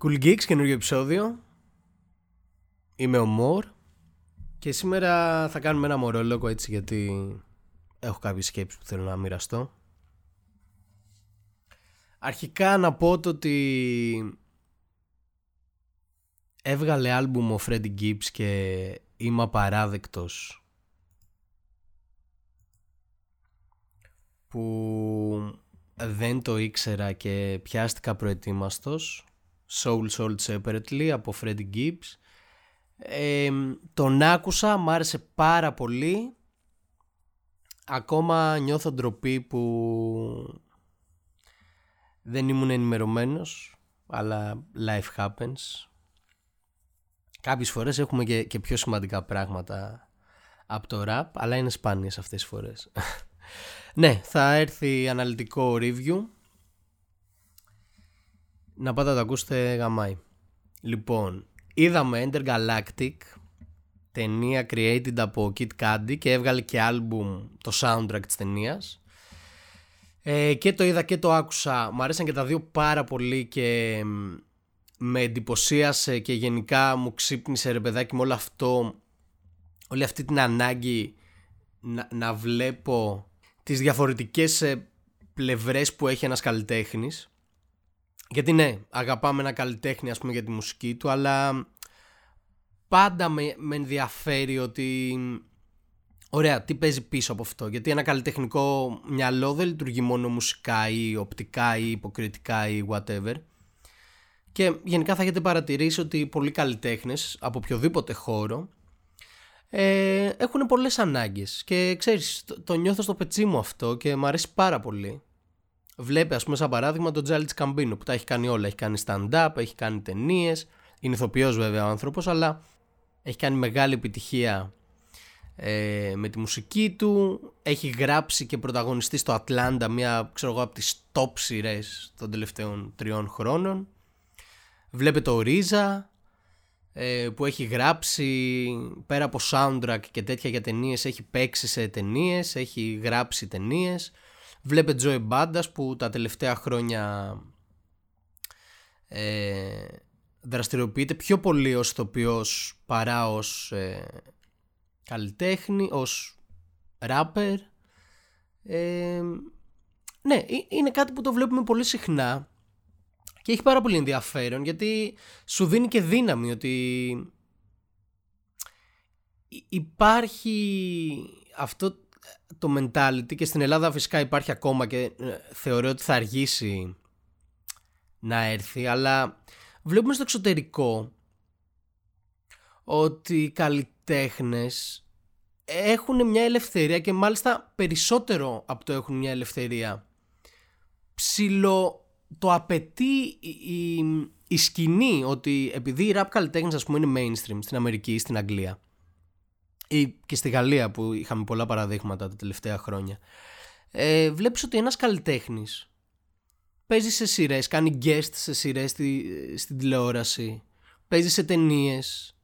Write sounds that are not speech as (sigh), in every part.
Cool Geeks, καινούργιο επεισόδιο. Είμαι ο Μορ και σήμερα θα κάνουμε ένα μορόλογο έτσι γιατί έχω κάποιες σκέψεις που θέλω να μοιραστώ. Αρχικά να πω το ότι έβγαλε άλμπουμ ο Freddie Gibbs και είμαι απαράδεκτος που δεν το ήξερα και πιάστηκα προετοίμαστος Soul Soul Separately από Freddie Gibbs. Ε, τον άκουσα, μ' άρεσε πάρα πολύ. Ακόμα νιώθω ντροπή που δεν ήμουν ενημερωμένος αλλά life happens. Κάποιες φορές έχουμε και, και πιο σημαντικά πράγματα από το rap αλλά είναι σπάνιες αυτές τις φορές. (laughs) Ναι θα έρθει αναλυτικό review να πάτε να το ακούσετε γαμάει. Λοιπόν, είδαμε Intergalactic, ταινία created από Kid Cudi και έβγαλε και album το soundtrack της ταινίας. Ε, και το είδα και το άκουσα. Μου αρέσαν και τα δύο πάρα πολύ και με εντυπωσίασε και γενικά μου ξύπνησε ρε παιδάκι με όλο αυτό, όλη αυτή την ανάγκη να, να βλέπω τις διαφορετικές ε, πλευρές που έχει ένας καλλιτέχνης γιατί ναι, αγαπάμε ένα καλλιτέχνη ας πούμε για τη μουσική του, αλλά πάντα με, με ενδιαφέρει ότι Ωραία, τι παίζει πίσω από αυτό. Γιατί ένα καλλιτεχνικό μυαλό δεν λειτουργεί μόνο μουσικά ή οπτικά ή υποκριτικά ή whatever. Και γενικά θα έχετε παρατηρήσει ότι πολλοί καλλιτέχνες από οποιοδήποτε χώρο ε, έχουν πολλές ανάγκες. Και ξέρεις, το, το νιώθω στο πετσί μου αυτό και μου αρέσει πάρα πολύ. Βλέπεις, ας πούμε, σαν παράδειγμα τον Childish Gambino που τα έχει κάνει όλα. Έχει κάνει stand-up, έχει κάνει ταινίες. Είναι ηθοποιός βέβαια ο άνθρωπος, αλλά έχει κάνει μεγάλη επιτυχία ε, με τη μουσική του. Έχει γράψει και πρωταγωνιστεί στο Ατλάντα, μία ξέρω εγώ, από τις top σειρές των τελευταίων τριών χρόνων. Βλέπετε το Ρίζα ε, που έχει γράψει πέρα από soundtrack και τέτοια για ταινίες, έχει παίξει σε ταινίες, έχει γράψει ταινίες. Βλέπε Τζοε Μπάντα που τα τελευταία χρόνια ε, δραστηριοποιείται πιο πολύ ως ηθοποιός παρά ως ε, καλλιτέχνη, ως ράπερ. Ε, ναι, είναι κάτι που το βλέπουμε πολύ συχνά και έχει πάρα πολύ ενδιαφέρον γιατί σου δίνει και δύναμη ότι υπάρχει αυτό το mentality και στην Ελλάδα φυσικά υπάρχει ακόμα και ε, θεωρώ ότι θα αργήσει να έρθει αλλά βλέπουμε στο εξωτερικό ότι οι καλλιτέχνες έχουν μια ελευθερία και μάλιστα περισσότερο από το έχουν μια ελευθερία. Ψηλο το απαιτεί η, η, σκηνή ότι επειδή οι rap καλλιτέχνες ας πούμε είναι mainstream στην Αμερική ή στην Αγγλία ή και στη Γαλλία που είχαμε πολλά παραδείγματα τα τελευταία χρόνια ε, βλέπεις ότι ένας καλλιτέχνης παίζει σε σειρές, κάνει guest σε σειρές στη, στην τηλεόραση παίζει σε ταινίες,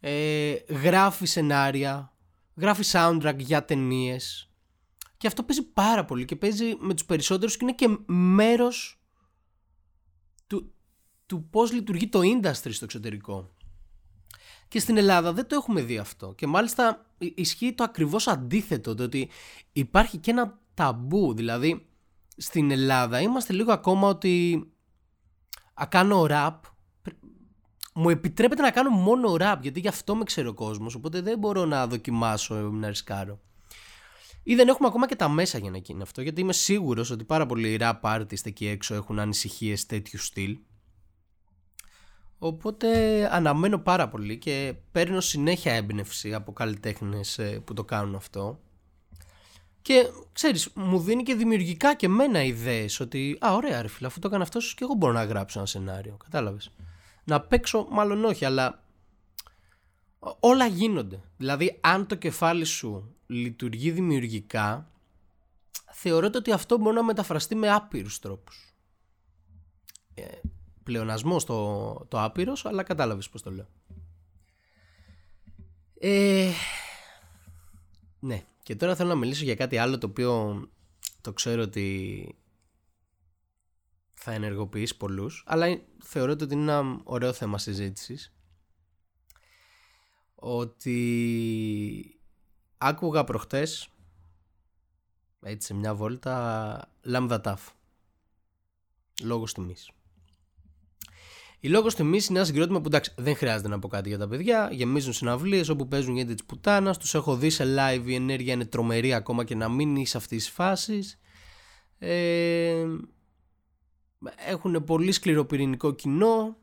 ε, γράφει σενάρια γράφει soundtrack για ταινίες. και αυτό παίζει πάρα πολύ και παίζει με τους περισσότερους και είναι και μέρος του, του πώς λειτουργεί το industry στο εξωτερικό και στην Ελλάδα δεν το έχουμε δει αυτό. Και μάλιστα ισχύει το ακριβώς αντίθετο, το ότι υπάρχει και ένα ταμπού. Δηλαδή, στην Ελλάδα είμαστε λίγο ακόμα ότι α, κάνω ραπ, μου επιτρέπεται να κάνω μόνο ραπ, γιατί γι' αυτό με ξέρει ο κόσμος, οπότε δεν μπορώ να δοκιμάσω να ρισκάρω. Ή δεν έχουμε ακόμα και τα μέσα για να γίνει αυτό, γιατί είμαι σίγουρος ότι πάρα πολλοί rap artists εκεί έξω έχουν ανησυχίες τέτοιου στυλ Οπότε αναμένω πάρα πολύ και παίρνω συνέχεια έμπνευση από καλλιτέχνες ε, που το κάνουν αυτό. Και ξέρεις, μου δίνει και δημιουργικά και μένα ιδέες ότι «Α, ωραία ρε φίλε, αφού το έκανε αυτός και εγώ μπορώ να γράψω ένα σενάριο». Κατάλαβες. Να παίξω μάλλον όχι, αλλά όλα γίνονται. Δηλαδή, αν το κεφάλι σου λειτουργεί δημιουργικά, θεωρώ ότι αυτό μπορεί να μεταφραστεί με άπειρους τρόπους. Ε, πλεονασμό το, το άπειρος, αλλά κατάλαβες πώς το λέω. Ε, ναι, και τώρα θέλω να μιλήσω για κάτι άλλο το οποίο το ξέρω ότι θα ενεργοποιήσει πολλούς αλλά θεωρώ ότι είναι ένα ωραίο θέμα συζήτησης. Ότι άκουγα προχτές έτσι σε μια βόλτα λάμδα τάφ. Λόγος τιμής η λόγος τιμής είναι ένα συγκρότημα που εντάξει δεν χρειάζεται να πω κάτι για τα παιδιά. Γεμίζουν συναυλίες όπου παίζουν γιατί της πουτάνας. Τους έχω δει σε live. Η ενέργεια είναι τρομερή ακόμα και να μείνει σε αυτής της φάσης. Ε, έχουν πολύ σκληροπυρηνικό κοινό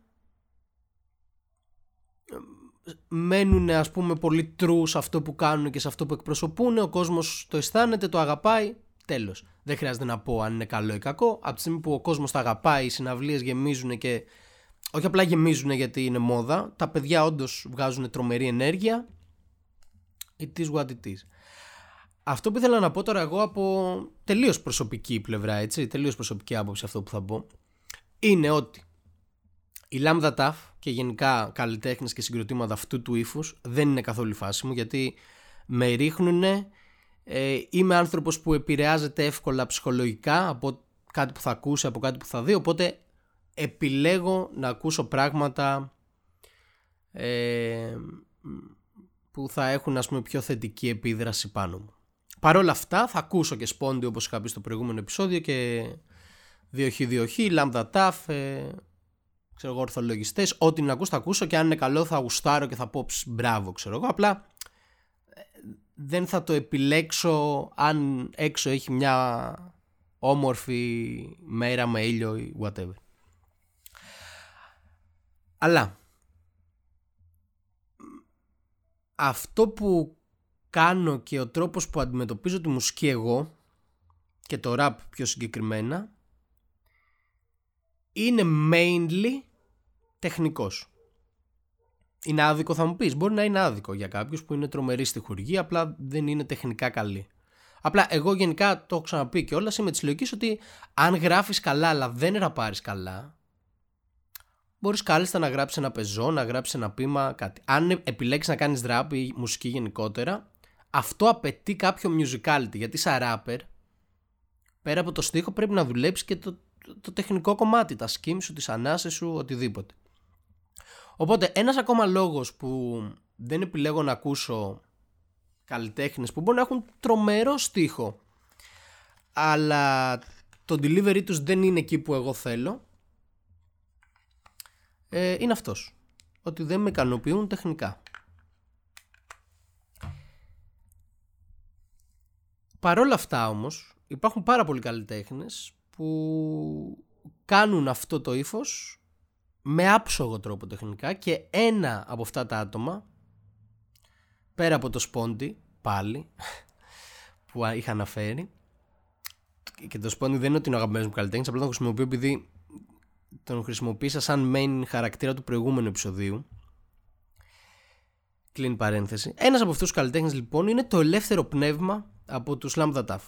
μένουν ας πούμε πολύ true σε αυτό που κάνουν και σε αυτό που εκπροσωπούν ο κόσμος το αισθάνεται, το αγαπάει τέλος δεν χρειάζεται να πω αν είναι καλό ή κακό από τη στιγμή που ο κόσμος το αγαπάει οι συναυλίες γεμίζουν και όχι απλά γεμίζουν γιατί είναι μόδα τα παιδιά όντως βγάζουν τρομερή ενέργεια it is what it is αυτό που ήθελα να πω τώρα εγώ από τελείως προσωπική πλευρά έτσι τελείως προσωπική άποψη αυτό που θα πω είναι ότι η Lambda TAF και γενικά καλλιτέχνες και συγκροτήματα αυτού του ύφους δεν είναι καθόλου φάση μου γιατί με ρίχνουν. Ε, είμαι άνθρωπος που επηρεάζεται εύκολα ψυχολογικά από κάτι που θα ακούσει, από κάτι που θα δει οπότε επιλέγω να ακούσω πράγματα ε, που θα έχουν ας πούμε πιο θετική επίδραση πάνω μου. Παρ' όλα αυτά θα ακούσω και σπόντι όπως είχα πει στο προηγούμενο επεισόδιο και 2H2H, Lambda TAF, ε, ξέρω εγώ, ορθολογιστές, ό,τι να ακούς θα ακούσω και αν είναι καλό θα γουστάρω και θα πω μπράβο, ξέρω εγώ. Απλά ε, δεν θα το επιλέξω αν έξω έχει μια όμορφη μέρα με ήλιο ή whatever. Αλλά αυτό που κάνω και ο τρόπος που αντιμετωπίζω τη μουσική εγώ και το rap πιο συγκεκριμένα είναι mainly τεχνικός. Είναι άδικο θα μου πεις, μπορεί να είναι άδικο για κάποιους που είναι τρομεροί στη χουργή, απλά δεν είναι τεχνικά καλή. Απλά εγώ γενικά το έχω ξαναπεί και όλα είμαι της λογικής ότι αν γράφεις καλά αλλά δεν ραπάρεις καλά, μπορείς κάλλιστα να γράψεις ένα πεζό, να γράψεις ένα πείμα, κάτι. Αν επιλέξεις να κάνεις rap ή μουσική γενικότερα, αυτό απαιτεί κάποιο musicality, γιατί σαν rapper, πέρα από το στίχο πρέπει να δουλέψεις και το το τεχνικό κομμάτι, τα σκήμ σου, τις ανάσες σου, οτιδήποτε. Οπότε ένας ακόμα λόγος που δεν επιλέγω να ακούσω καλλιτέχνες που μπορεί να έχουν τρομερό στίχο αλλά το delivery τους δεν είναι εκεί που εγώ θέλω ε, είναι αυτός. Ότι δεν με ικανοποιούν τεχνικά. Παρόλα αυτά όμως υπάρχουν πάρα πολλοί καλλιτέχνες που κάνουν αυτό το ύφος με άψογο τρόπο τεχνικά και ένα από αυτά τα άτομα πέρα από το Σπόντι πάλι (laughs) που είχα αναφέρει και το Σπόντι δεν είναι ότι είναι ο αγαπημένος μου καλλιτέχνης απλά τον χρησιμοποιώ επειδή τον χρησιμοποίησα σαν main χαρακτήρα του προηγούμενου επεισοδίου. Κλείνει παρένθεση. Ένας από αυτούς τους καλλιτέχνες λοιπόν είναι το ελεύθερο πνεύμα από τους Lambda Tuff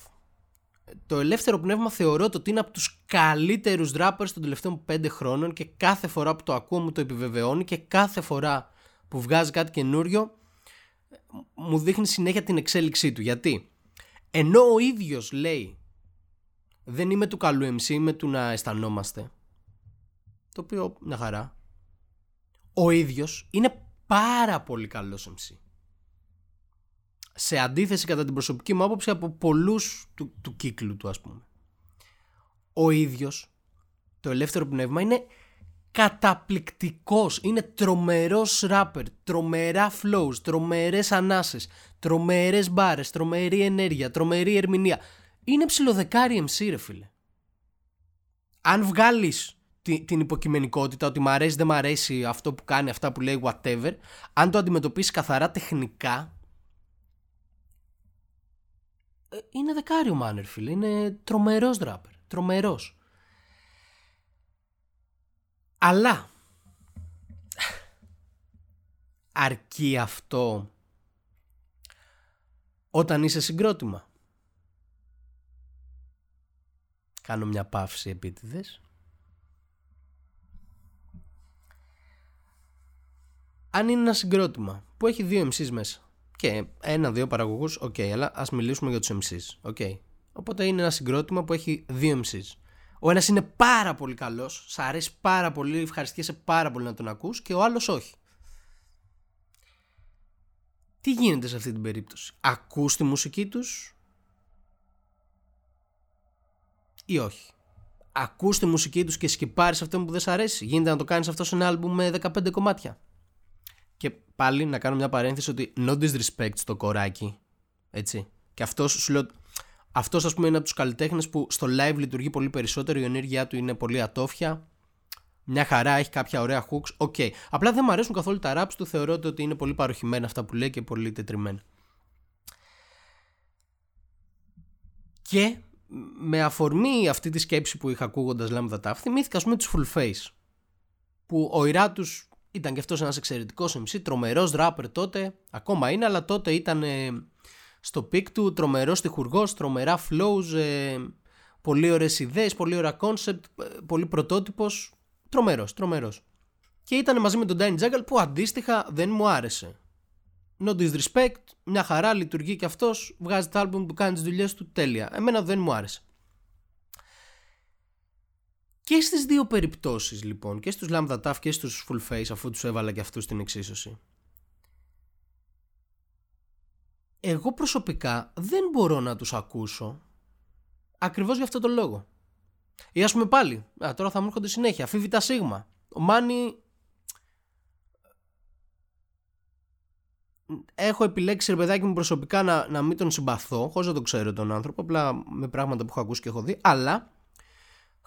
το ελεύθερο πνεύμα θεωρώ ότι είναι από τους καλύτερους rappers των τελευταίων 5 χρόνων και κάθε φορά που το ακούω μου το επιβεβαιώνει και κάθε φορά που βγάζει κάτι καινούριο μου δείχνει συνέχεια την εξέλιξή του. Γιατί; Ενώ ο ίδιος λέει δεν είμαι του καλού MC, είμαι του να αισθανόμαστε το οποίο μια χαρά ο ίδιος είναι πάρα πολύ καλός MC σε αντίθεση κατά την προσωπική μου άποψη από πολλούς του, του κύκλου του ας πούμε. Ο ίδιος, το ελεύθερο πνεύμα είναι καταπληκτικός, είναι τρομερός ράπερ, τρομερά flows, τρομερές ανάσες, τρομερές μπάρες, τρομερή ενέργεια, τρομερή ερμηνεία. Είναι ψηλοδεκάρι MC ρε φίλε. Αν βγάλεις την υποκειμενικότητα ότι μ' αρέσει δεν μ' αρέσει αυτό που κάνει, αυτά που λέει whatever, αν το αντιμετωπίσεις καθαρά τεχνικά ε, είναι δεκάριο μάνερ φίλε, είναι τρομερός δράπερ, τρομερός. Αλλά αρκεί αυτό όταν είσαι συγκρότημα. Κάνω μια παύση επίτηδες. Αν είναι ένα συγκρότημα που έχει δύο MCs μέσα και ένα-δύο παραγωγούς, OK, okay, αλλά ας μιλήσουμε για τους MCs. Okay. Οπότε είναι ένα συγκρότημα που έχει δύο MCs. Ο ένας είναι πάρα πολύ καλός, σ' αρέσει πάρα πολύ, ευχαριστιέσαι πάρα πολύ να τον ακούς και ο άλλος όχι. Τι γίνεται σε αυτή την περίπτωση. Ακούς τη μουσική τους ή όχι; Ακούς τη μουσική τους και σκιπάρεις αυτό που δεν σ' αρέσει. Γίνεται να το κάνεις αυτό σε ένα άλμπουμ με 15 κομμάτια. Και πάλι να κάνω μια παρένθεση ότι no disrespect στο κοράκι. Έτσι. Και αυτός σου λέω αυτός, ας πούμε, είναι από τους καλλιτέχνες που στο live λειτουργεί πολύ περισσότερο. Η ενέργειά του είναι πολύ ατόφια. Μια χαρά, έχει κάποια ωραία hooks. OK. Okay. Απλά δεν μου αρέσουν καθόλου τα raps του. Θεωρώ ότι είναι πολύ παρωχημένα αυτά που λέει και πολύ τετριμμένα. Και με αφορμή αυτή τη σκέψη που είχα ακούγοντας Lambda Taf, θυμήθηκα ας πούμε τους Full Face. Που ο Iratus ήταν και αυτός ένας εξαιρετικός MC, τρομερός rapper τότε. Ακόμα είναι, αλλά τότε ήταν στο peak του, τρομερός στιχουργός, τρομερά flows, ε, πολύ ωραίες ιδέες, πολύ ωραία concept, ε, πολύ πρωτότυπος. Τρομερός, τρομερός. Και ήταν μαζί με τον Danny Jagger που αντίστοιχα δεν μου άρεσε. No disrespect, μια χαρά λειτουργεί και αυτός, βγάζει τα album του, κάνει τις δουλειές του τέλεια. Εμένα δεν μου άρεσε. Και στις δύο περιπτώσεις λοιπόν, και στους Lambda Tough και στους Full Face αφού τους έβαλα και αυτούς στην εξίσωση, εγώ προσωπικά δεν μπορώ να τους ακούσω ακριβώς για αυτό το λόγο. Ή ας πούμε πάλι, α, τώρα θα μου έρχονται συνέχεια, φίβη τα σίγμα. Ο Μάνι έχω επιλέξει ρε παιδάκι μου προσωπικά να, να μην τον συμπαθώ, χωρίς να το ξέρω τον άνθρωπο, απλά με πράγματα που έχω ακούσει και έχω δει, αλλά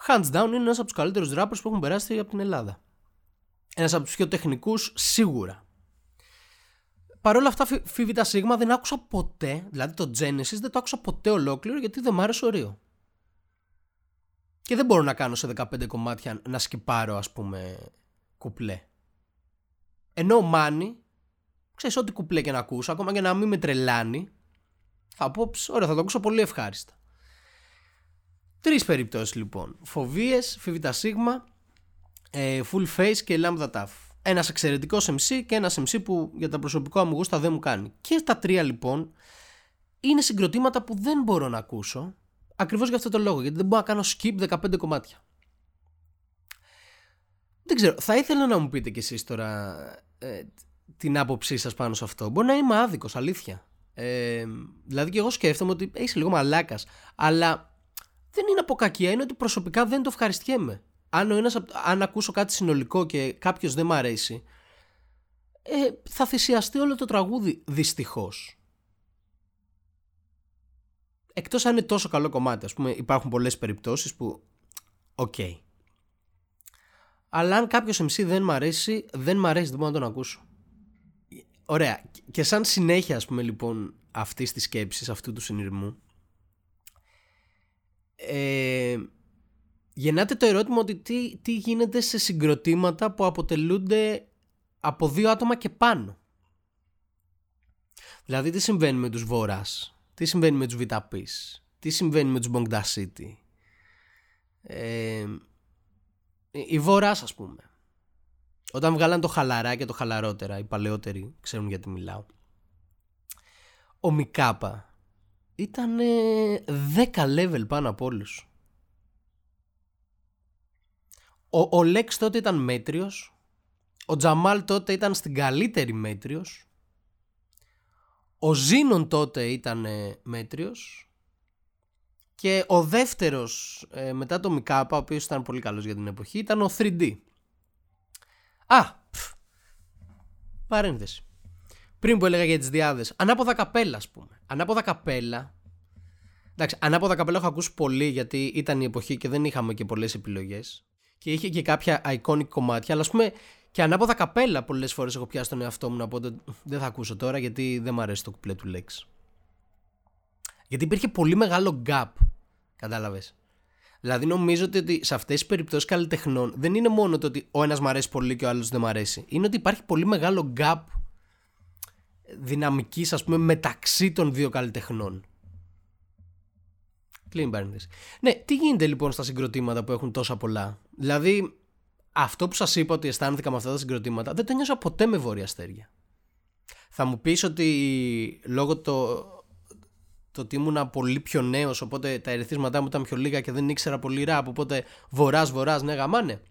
hands down είναι ένας από τους καλύτερους rappers που έχουν περάσει από την Ελλάδα. Ένας από τους πιο τεχνικούς σίγουρα. Παρ' όλα αυτά, Φίβη τα Σίγμα δεν άκουσα ποτέ, δηλαδή το Genesis δεν το άκουσα ποτέ ολόκληρο γιατί δεν μ' άρεσε ωραίο. Και δεν μπορώ να κάνω σε 15 κομμάτια να σκυπάρω, ας πούμε, κουπλέ. Ενώ ο Μάνι, ξέρεις ό,τι κουπλέ και να ακούσω, ακόμα και να μην με τρελάνει, θα πω, ωραία, θα το ακούσω πολύ ευχάριστα. Τρεις περιπτώσεις λοιπόν. Φοβίες, Φίβη τα Σίγμα, ε, Full Face και Lambda Taff ένας εξαιρετικός MC και ένας MC που για τα προσωπικά μου γούστα δεν μου κάνει. Και τα τρία λοιπόν είναι συγκροτήματα που δεν μπορώ να ακούσω ακριβώς για αυτό το λόγο. Γιατί δεν μπορώ να κάνω skip 15 κομμάτια. Δεν ξέρω, θα ήθελα να μου πείτε κι εσείς τώρα ε, την άποψή σας πάνω σε αυτό. Μπορεί να είμαι άδικος, αλήθεια. Ε, δηλαδή και εγώ σκέφτομαι ότι είσαι λίγο μαλάκας. Αλλά δεν είναι από κακία, είναι ότι προσωπικά δεν το ευχαριστιέμαι. Αν, ο ένας, αν ακούσω κάτι συνολικό και κάποιος δεν μ' αρέσει ε, θα θυσιαστεί όλο το τραγούδι δυστυχώς. Εκτός αν είναι τόσο καλό κομμάτι ας πούμε υπάρχουν πολλές περιπτώσεις που OK. Okay. αλλά αν κάποιος MC δεν μ' αρέσει δεν μ' αρέσει δεν μπορώ να τον ακούσω. Ωραία. Και σαν συνέχεια ας πούμε λοιπόν αυτής της σκέψης αυτού του συνειρμού ε, γεννάται το ερώτημα ότι τι, τι γίνεται σε συγκροτήματα που αποτελούνται από δύο άτομα και πάνω. Δηλαδή τι συμβαίνει με τους Βόρας, τι συμβαίνει με τους Βιταπής, τι συμβαίνει με τους Bongda City. Ε, οι Βόρας ας πούμε. Όταν βγάλαν το χαλαρά και το χαλαρότερα, οι παλαιότεροι ξέρουν γιατί μιλάω. Ο Μικάπα ήταν 10 level πάνω από όλους. Ο, ο Λέξ τότε ήταν μέτριος. Ο Τζαμάλ τότε ήταν στην καλύτερη μέτριος. Ο Ζήνον τότε ήταν ε, μέτριος. Και ο δεύτερος ε, μετά το Μικάπα, ο οποίος ήταν πολύ καλός για την εποχή, ήταν ο 3D. Α, πφ, παρένθεση. Πριν που έλεγα για τις διάδες, ανάποδα καπέλα ας πούμε. Ανάποδα καπέλα Εντάξει, ανάποδα καπέλα έχω ακούσει πολύ γιατί ήταν η εποχή και δεν είχαμε και πολλές επιλογές και είχε και κάποια iconic κομμάτια. Αλλά ας πούμε και ανάποδα καπέλα πολλές φορές έχω πιάσει τον εαυτό μου να πω ότι δεν θα ακούσω τώρα γιατί δεν μου αρέσει το κουπλέ του Lex. Γιατί υπήρχε πολύ μεγάλο gap. Κατάλαβες. Δηλαδή νομίζω ότι σε αυτές τις περιπτώσεις καλλιτεχνών δεν είναι μόνο το ότι ο ένας μου αρέσει πολύ και ο άλλος δεν μου αρέσει. Είναι ότι υπάρχει πολύ μεγάλο gap δυναμικής, ας πούμε, μεταξύ των δύο καλλιτεχνών. Κλείνει παρένθεση. Ναι, τι γίνεται λοιπόν στα συγκροτήματα που έχουν τόσα πολλά; Δηλαδή, αυτό που σας είπα ότι αισθάνθηκα με αυτά τα συγκροτήματα δεν το νιώσα ποτέ με βόρεια αστέρια. Θα μου πεις ότι λόγω το, το ότι ήμουν πολύ πιο νέος οπότε τα ερεθίσματά μου ήταν πιο λίγα και δεν ήξερα πολύ ραπ οπότε βορράς βορράς ναι γαμάνε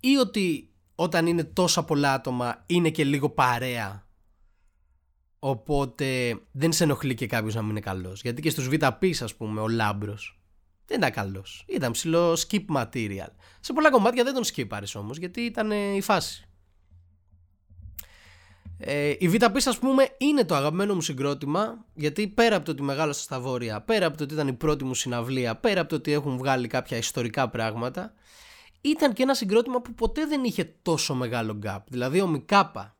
ή ότι όταν είναι τόσα πολλά άτομα είναι και λίγο παρέα; Οπότε δεν σε ενοχλεί και κάποιος να μην είναι καλός. Γιατί και στους VP ας πούμε ο Λάμπρος δεν ήταν καλός. Ήταν ψηλό skip material. Σε πολλά κομμάτια δεν τον skipάρεις όμως γιατί ήταν η φάση. Ε, η Vita Peace, ας πούμε, είναι το αγαπημένο μου συγκρότημα γιατί πέρα από το ότι μεγάλωσα στα βόρεια, πέρα από το ότι ήταν η πρώτη μου συναυλία, πέρα από το ότι έχουν βγάλει κάποια ιστορικά πράγματα, ήταν και ένα συγκρότημα που ποτέ δεν είχε τόσο μεγάλο gap. Δηλαδή ο Μικάπα,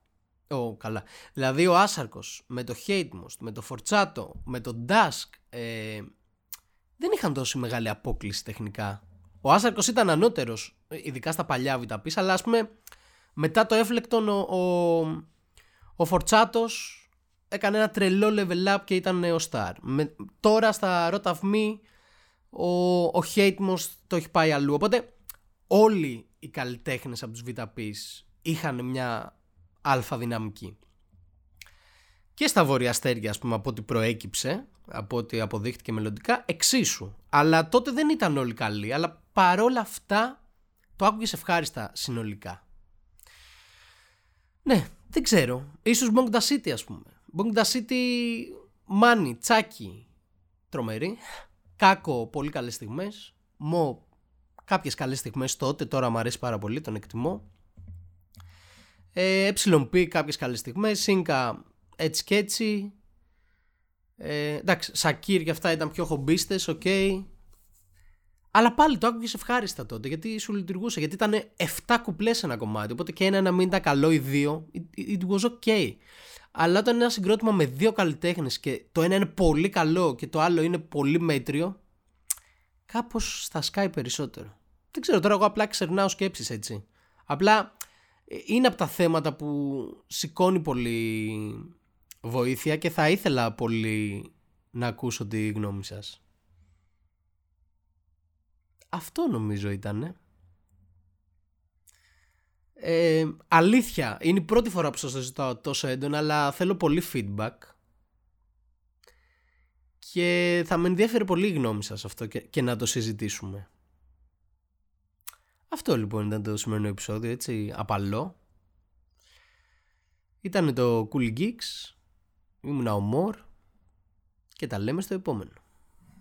ο, καλά, δηλαδή ο Άσαρκος με το Hatemost, με το Forzato, με το Dusk, ε, δεν είχαν τόσο μεγάλη απόκληση τεχνικά. Ο Άσαρκος ήταν ανώτερος, ειδικά στα παλιά Vita Peace, αλλά ας πούμε μετά το Έφλεκτον ο, ο ο Φορτσάτος έκανε ένα τρελό level up και ήταν νέο star. Με, τώρα στα Rot of Me ο, ο το έχει πάει αλλού. Οπότε όλοι οι καλλιτέχνες από τους VTPs είχαν μια αλφα δυναμική. Και στα βορειαστέρια, ας πούμε, από ό,τι προέκυψε, από ό,τι αποδείχτηκε μελλοντικά, εξίσου. Αλλά τότε δεν ήταν όλοι καλοί, αλλά παρόλα αυτά το άκουγες ευχάριστα συνολικά. Ναι, δεν ξέρω. Ίσως Bongda City ας πούμε. Bongda City Μάνι, Τσάκι Τρομερή Κάκο πολύ καλές στιγμές Μο κάποιες καλές στιγμές τότε Τώρα μου αρέσει πάρα πολύ τον εκτιμώ ε, ε κάποιες καλές στιγμές Σίνκα έτσι και έτσι ε, εντάξει Σακύρ και αυτά ήταν πιο χομπίστες Οκ okay. Αλλά πάλι το άκουγες ευχάριστα τότε γιατί σου λειτουργούσε. Γιατί ήταν 7 κουπλές ένα κομμάτι. Οπότε και ένα να μην ήταν καλό ή δύο, it was okay. Αλλά όταν είναι ένα συγκρότημα με δύο καλλιτέχνες και το ένα είναι πολύ καλό και το άλλο είναι πολύ μέτριο, κάπως θα σκάει περισσότερο. Δεν ξέρω, τώρα εγώ απλά ξερνάω σκέψεις έτσι. Απλά ε, είναι από τα θέματα που σηκώνει πολύ βοήθεια και θα ήθελα πολύ να ακούσω τη γνώμη σας. Αυτό νομίζω ήταν. Ε, αλήθεια, είναι η πρώτη φορά που σας το ζητάω τόσο έντονα, αλλά θέλω πολύ feedback. Και θα με ενδιαφέρει πολύ η γνώμη σας αυτό και, και να το συζητήσουμε. Αυτό λοιπόν ήταν το σημερινό επεισόδιο, έτσι, απαλό. Ήταν το Cool Geeks, ήμουν ο Μόρ και τα λέμε στο επόμενο.